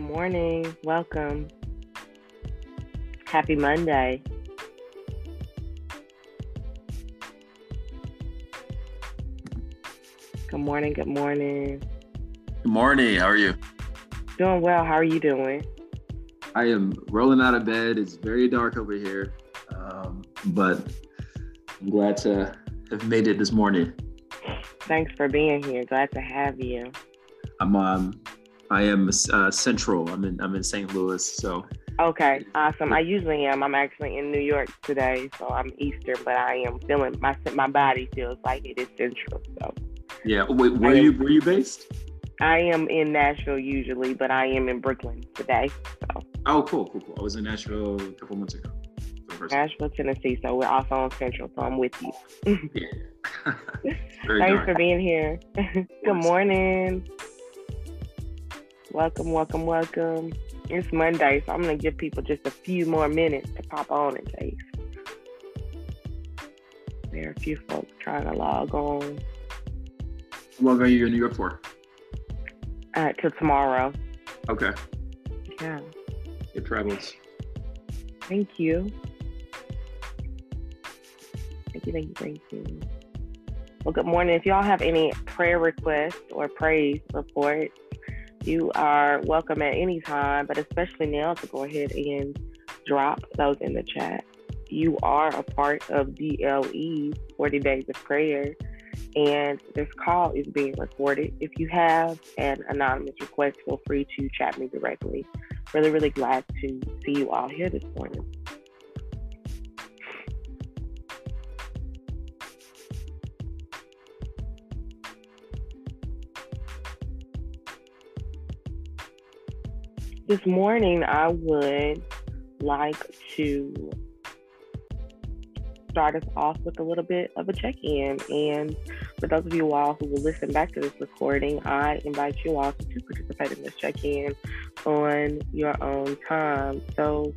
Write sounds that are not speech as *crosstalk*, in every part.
Good morning. Welcome. Happy Monday. Good morning. Good morning. Good morning. How are you? Doing well. How are you doing? I am rolling out of bed. It's very dark over here, um, but I'm glad to have made it this morning. Thanks for being here. Glad to have you. I'm um, I am uh, central. I'm in I'm in St. Louis, so. Okay, awesome. I usually am. I'm actually in New York today, so I'm Eastern, but I am feeling my my body feels like it is central. So. Yeah. Wait, where are you where are you based? I am in Nashville usually, but I am in Brooklyn today. So. Oh, cool, cool, cool. I was in Nashville a couple months ago. Nashville, Tennessee. So we're also on Central, so I'm with you. yeah. *laughs* *laughs* Thanks dark. for being here. *laughs* Good morning. Welcome, welcome, welcome. It's Monday, so I'm gonna give people just a few more minutes to pop on in case. There are a few folks trying to log on. How long are you in New York for? Uh, till tomorrow. Okay. Yeah. Good travels. Thank you. Thank you, thank you, thank you. Well, good morning. If y'all have any prayer requests or praise reports, you are welcome at any time, but especially now to go ahead and drop those in the chat. You are a part of DLE 40 Days of Prayer, and this call is being recorded. If you have an anonymous request, feel free to chat me directly. Really, really glad to see you all here this morning. This morning, I would like to start us off with a little bit of a check in. And for those of you all who will listen back to this recording, I invite you all to participate in this check in on your own time. So,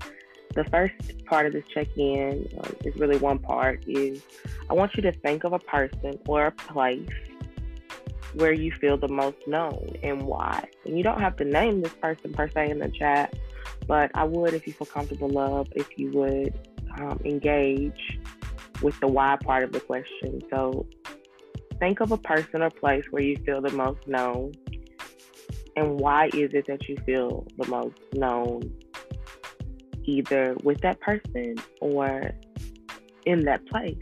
the first part of this check in uh, is really one part is I want you to think of a person or a place where you feel the most known and why. And you don't have to name this person per se in the chat, but I would, if you feel comfortable, love if you would um, engage with the why part of the question. So think of a person or place where you feel the most known, and why is it that you feel the most known, either with that person or in that place.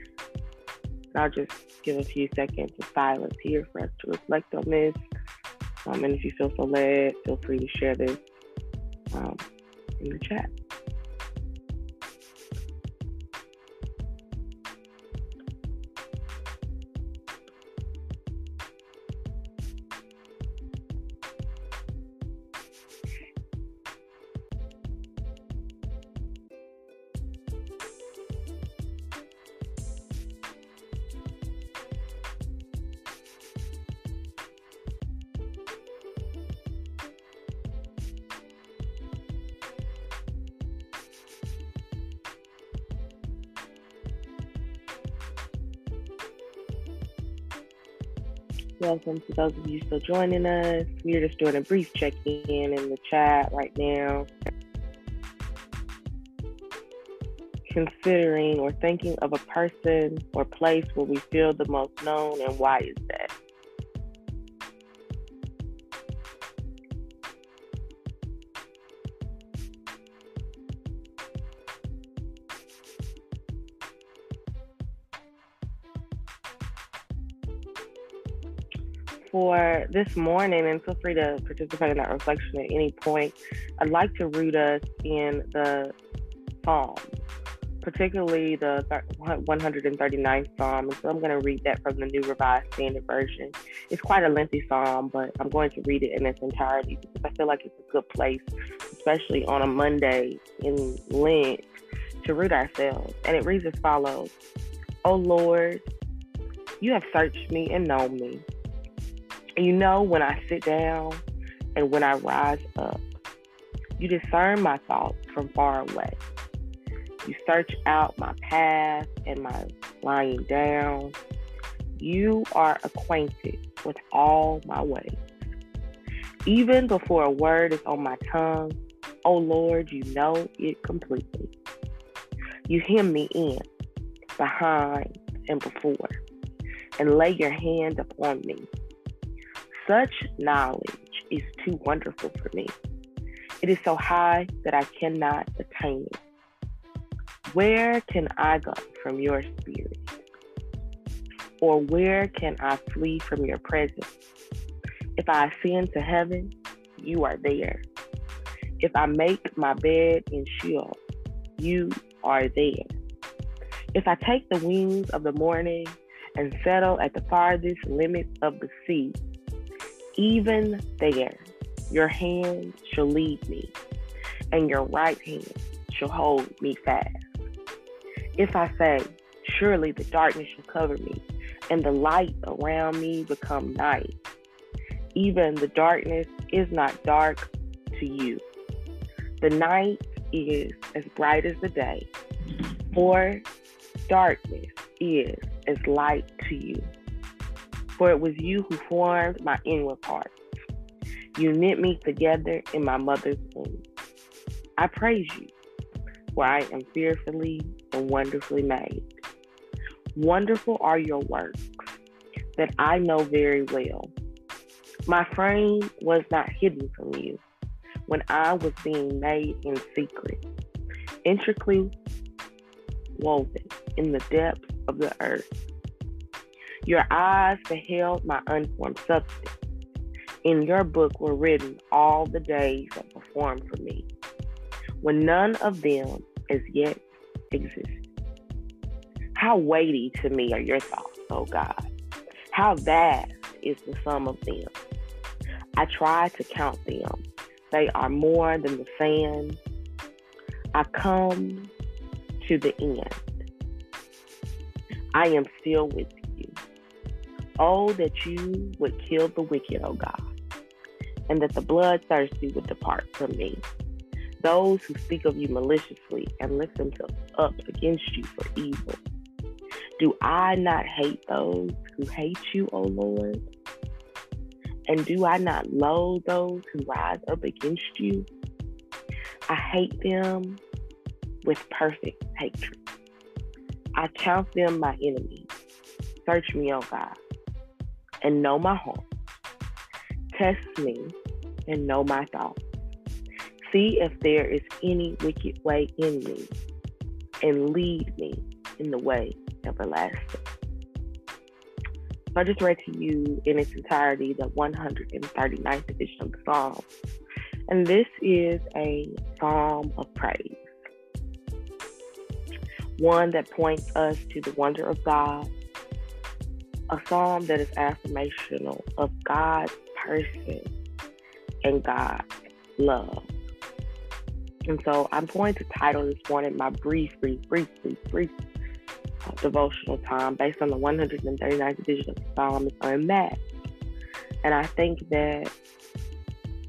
And I'll just give a few seconds of silence here for us to reflect on this. Um, and if you feel so led, feel free to share this um, in the chat. Welcome to those of you still joining us. We're just doing a brief check in in the chat right now. Considering or thinking of a person or place where we feel the most known, and why is that? For this morning, and feel free to participate in that reflection at any point. I'd like to root us in the Psalm, particularly the 139th Psalm. And so I'm going to read that from the New Revised Standard Version. It's quite a lengthy Psalm, but I'm going to read it in its entirety because I feel like it's a good place, especially on a Monday in Lent, to root ourselves. And it reads as follows O Lord, you have searched me and known me. You know when I sit down and when I rise up. You discern my thoughts from far away. You search out my path and my lying down. You are acquainted with all my ways. Even before a word is on my tongue, oh Lord, you know it completely. You hem me in, behind, and before, and lay your hand upon me. Such knowledge is too wonderful for me. It is so high that I cannot attain it. Where can I go from your spirit? Or where can I flee from your presence? If I ascend to heaven, you are there. If I make my bed in Sheol, you are there. If I take the wings of the morning and settle at the farthest limits of the sea, even there your hand shall lead me, and your right hand shall hold me fast. If I say, Surely the darkness shall cover me, and the light around me become night, even the darkness is not dark to you. The night is as bright as the day, for darkness is as light to you. For it was you who formed my inward parts. You knit me together in my mother's womb. I praise you, for I am fearfully and wonderfully made. Wonderful are your works that I know very well. My frame was not hidden from you when I was being made in secret, intricately woven in the depths of the earth. Your eyes beheld my unformed substance. In your book were written all the days that performed for me, when none of them as yet existed. How weighty to me are your thoughts, oh God. How vast is the sum of them. I try to count them. They are more than the sand. I come to the end. I am still with you. Oh, that you would kill the wicked, oh God, and that the bloodthirsty would depart from me. Those who speak of you maliciously and lift themselves up against you for evil. Do I not hate those who hate you, O Lord? And do I not loathe those who rise up against you? I hate them with perfect hatred. I count them my enemies. Search me, O God, and know my heart. Test me and know my thoughts. See if there is any wicked way in me, and lead me in the way everlasting. I just read to you in its entirety the 139th edition of the Psalm. And this is a psalm of praise. One that points us to the wonder of God. A psalm that is affirmational of God's person and God's love. And so I'm going to title this morning my brief, brief, brief, brief, brief uh, devotional time based on the 139th edition of the Psalms Unmasked. And I think that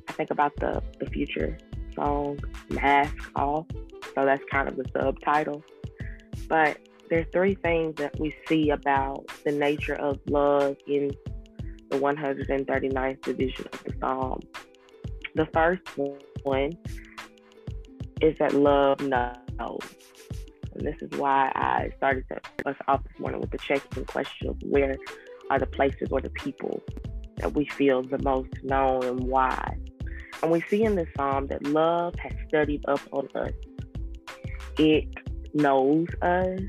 I think about the, the future song Mask Off. So that's kind of the subtitle. But there's three things that we see about the nature of love in the 139th division of the Psalm. The first one is that love knows. And this is why I started us off this morning with the check-in question of where are the places or the people that we feel the most known and why. And we see in this psalm that love has studied up on us. It knows us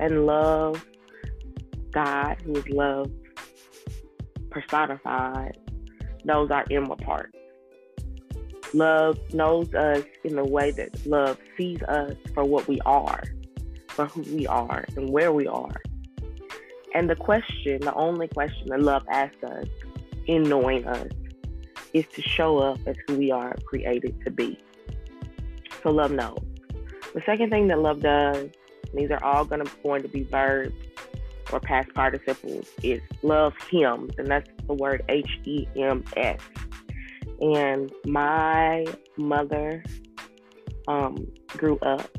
and love God, who is love personified, knows our inward parts. Love knows us in the way that love sees us for what we are, for who we are, and where we are. And the question, the only question that love asks us in knowing us, is to show up as who we are created to be. So love knows. The second thing that love does, these are all gonna going to be verbs or past participles, is love him, and that's the word H E M S. And my mother um, grew up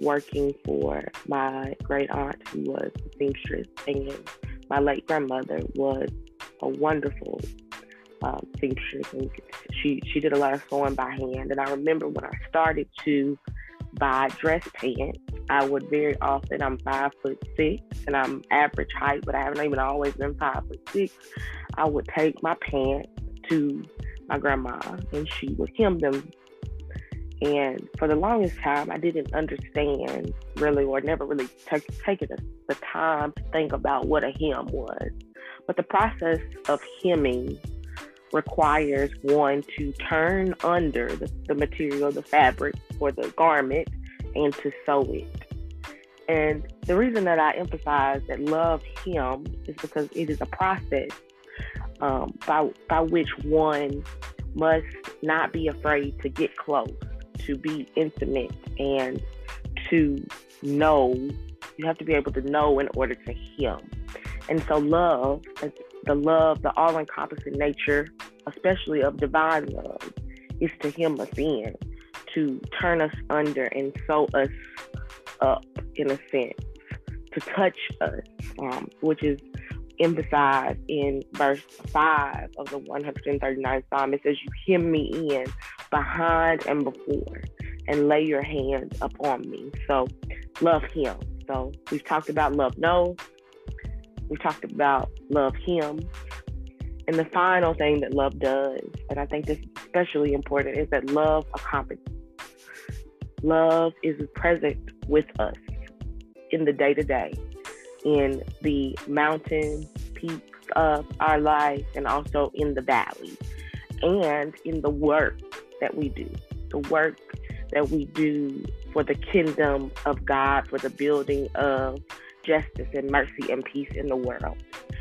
working for my great aunt, who was a seamstress, and my late grandmother was a wonderful um, seamstress, and she she did a lot of sewing by hand. And I remember when I started to buy dress pants, I would very often. I'm five foot six, and I'm average height, but I haven't even always been five foot six. I would take my pants to my grandma, and she would hem them. And for the longest time, I didn't understand really, or never really take, taken the time to think about what a hem was. But the process of hemming requires one to turn under the, the material, the fabric, or the garment, and to sew it. And the reason that I emphasize that love him is because it is a process um, by by which one must not be afraid to get close, to be intimate, and to know. You have to be able to know in order to him. And so, love, the love, the all encompassing nature, especially of divine love, is to Him a in, to turn us under and sew us up in a sense, to touch us, um, which is emphasized in verse 5 of the 139th Psalm. It says, You hem me in behind and before, and lay your hands upon me. So, love Him. So, we've talked about love no, we've talked about love Him. And the final thing that love does, and I think this is especially important, is that love accompanies. Love is present with us in the day to day in the mountain peaks of our life and also in the valley and in the work that we do, the work that we do for the kingdom of God, for the building of justice and mercy and peace in the world.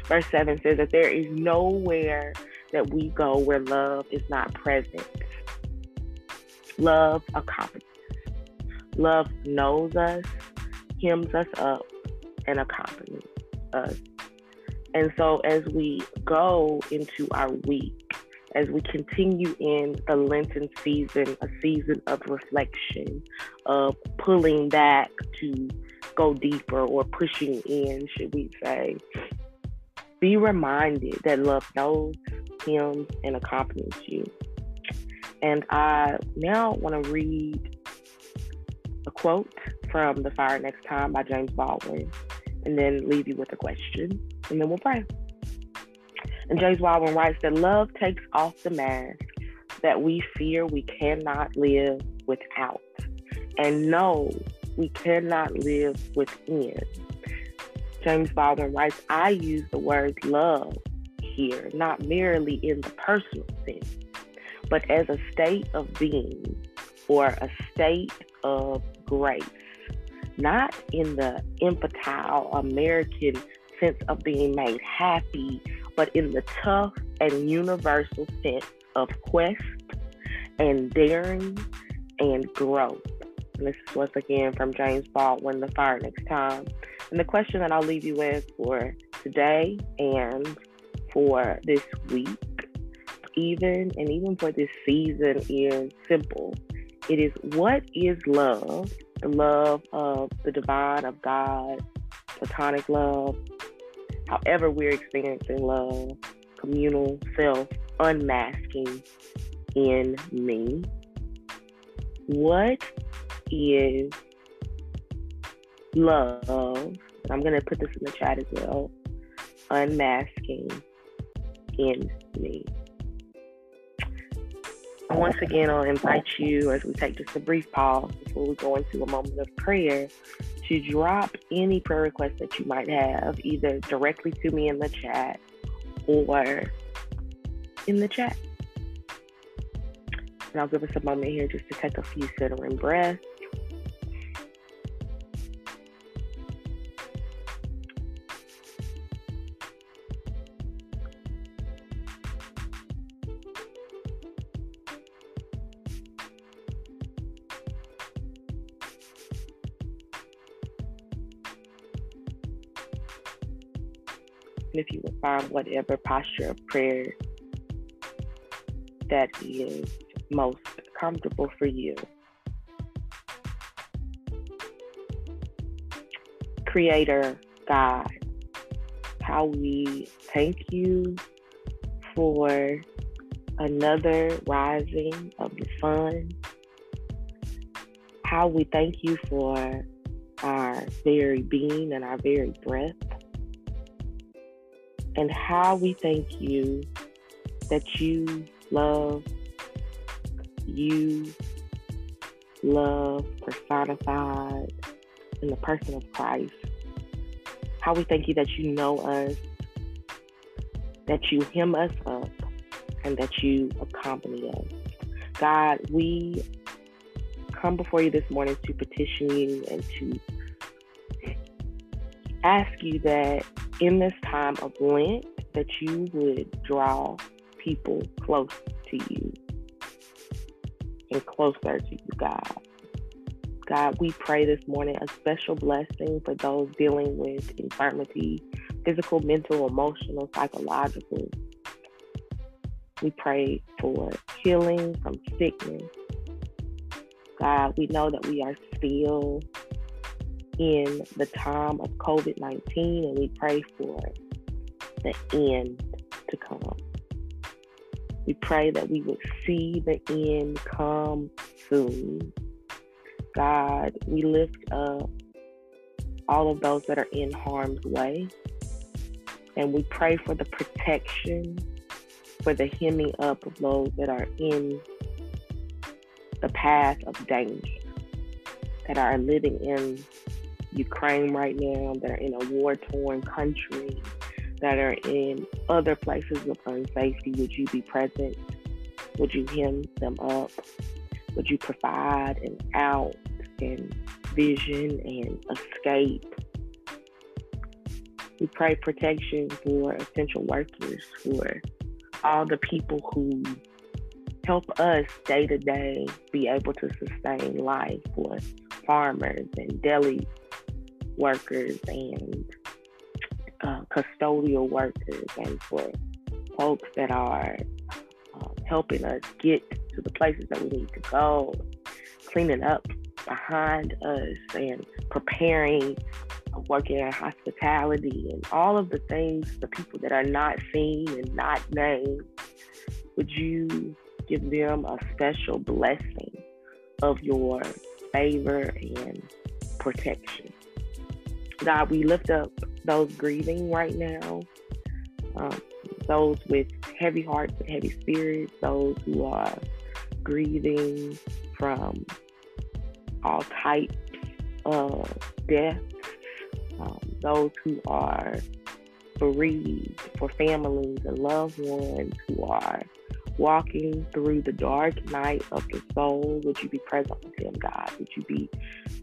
Verse 7 says that there is nowhere that we go where love is not present. Love accompanies. Love knows us, hems us up, and accompanies us. And so, as we go into our week, as we continue in the Lenten season, a season of reflection, of pulling back to go deeper or pushing in, should we say, be reminded that love knows, hems, and accompanies you. And I now want to read quote from The Fire Next Time by James Baldwin and then leave you with a question, and then we'll pray. And James Baldwin writes that love takes off the mask that we fear we cannot live without, and know we cannot live within. James Baldwin writes, I use the word love here, not merely in the personal sense, but as a state of being or a state of grace not in the infantile American sense of being made happy, but in the tough and universal sense of quest and daring and growth. And this is once again from James Baldwin, The Fire Next Time. And the question that I'll leave you with for today and for this week, even and even for this season, is simple. It is what is love the love of the divine, of God, platonic love, however we're experiencing love, communal self, unmasking in me. What is love? I'm going to put this in the chat as well. Unmasking in me once again, I'll invite you as we take just a brief pause before we go into a moment of prayer to drop any prayer requests that you might have, either directly to me in the chat or in the chat. And I'll give us a moment here just to take a few centering breaths. If you would find whatever posture of prayer that is most comfortable for you. Creator God, how we thank you for another rising of the sun. How we thank you for our very being and our very breath. And how we thank you that you love, you love personified in the person of Christ. How we thank you that you know us, that you hem us up, and that you accompany us. God, we come before you this morning to petition you and to ask you that in this time of Lent, that you would draw people close to you and closer to you, God. God, we pray this morning a special blessing for those dealing with infirmity, physical, mental, emotional, psychological. We pray for healing from sickness. God, we know that we are still in the time of COVID 19 and we pray for the end to come. We pray that we would see the end come soon. God, we lift up all of those that are in harm's way. And we pray for the protection, for the hemming up of those that are in the path of danger, that are living in Ukraine right now, that are in a war torn country, that are in other places of unsafety. Would you be present? Would you hem them up? Would you provide an out and vision and escape? We pray protection for essential workers, for all the people who help us day to day be able to sustain life, for farmers and deli workers and uh, custodial workers, and for folks that are uh, helping us get to the places that we need to go, cleaning up behind us, and preparing, uh, working in hospitality, and all of the things, the people that are not seen and not named. Would you give them a special blessing of your favor and protection? God, we lift up those grieving right now, um, those with heavy hearts and heavy spirits, those who are grieving from all types of death, um, those who are bereaved for families and loved ones who are walking through the dark night of the soul. Would you be present with them, God? Would you be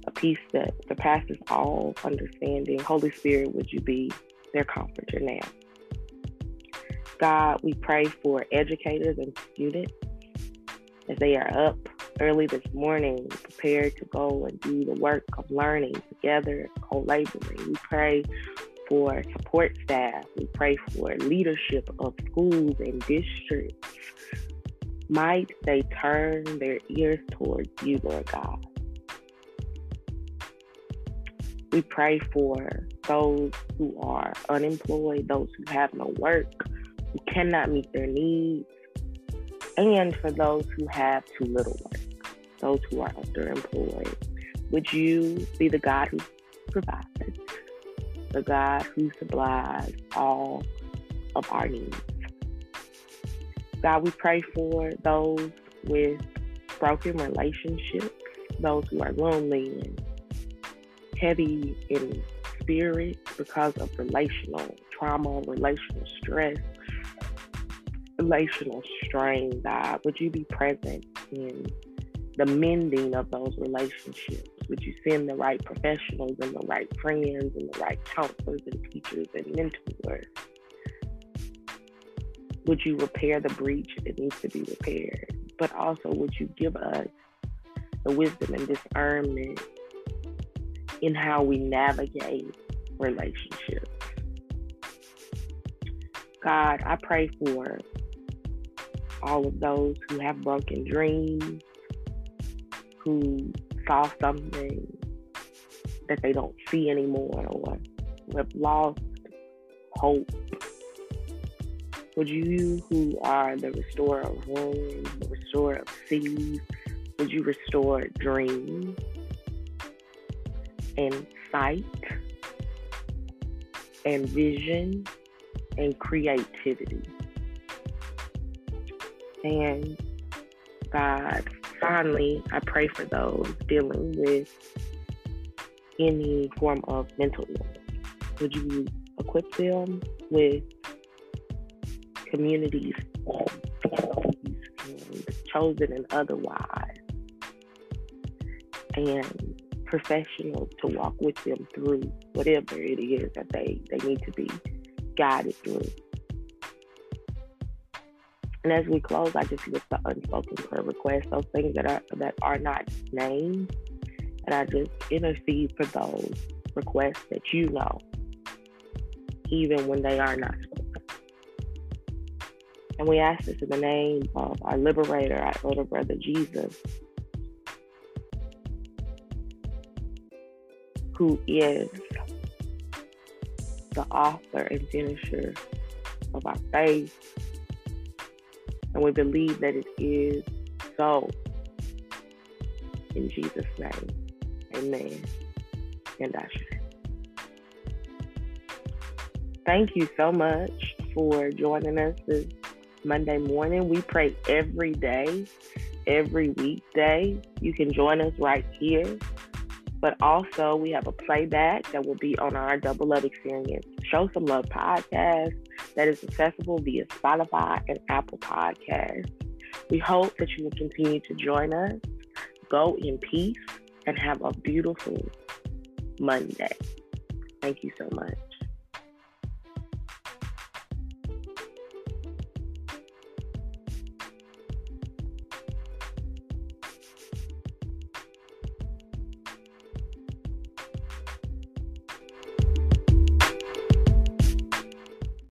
a peace that surpasses all understanding? Holy Spirit, would you be their comforter now? God, we pray for educators and students as they are up early this morning, prepared to go and do the work of learning together, co laboring. We pray for support staff. We pray for leadership of schools and districts. Might they turn their ears towards you, Lord God. We pray for those who are unemployed, those who have no work, who cannot meet their needs, and for those who have too little work, those who are underemployed. Would you be the God who provides, the God who supplies all of our needs? God, we pray for those with broken relationships, those who are lonely and heavy in spirit because of relational trauma, relational stress, relational strain, God. Would you be present in the mending of those relationships? Would you send the right professionals and the right friends and the right counselors and teachers and mentors? Would you repair the breach that needs to be repaired? But also, would you give us the wisdom and discernment in how we navigate relationships? God, I pray for all of those who have broken dreams, who saw something that they don't see anymore, or have lost hope. Would you, who are the restorer of wounds, the restorer of seas, would you restore dreams and sight and vision and creativity? And God, finally, I pray for those dealing with any form of mental illness. Would you equip them with communities, chosen and otherwise, and professionals to walk with them through whatever it is that they, they need to be guided through. And as we close, I just lift the unspoken prayer requests, those things that are that are not named, and I just intercede for those requests that you know, even when they are not spoken. And we ask this in the name of our liberator, our elder brother Jesus, who is the author and finisher of our faith. And we believe that it is so. In Jesus' name, amen. And I should. Thank you so much for joining us this Monday morning. We pray every day, every weekday. You can join us right here. But also, we have a playback that will be on our Double Love Experience Show Some Love podcast that is accessible via Spotify and Apple Podcasts. We hope that you will continue to join us. Go in peace and have a beautiful Monday. Thank you so much.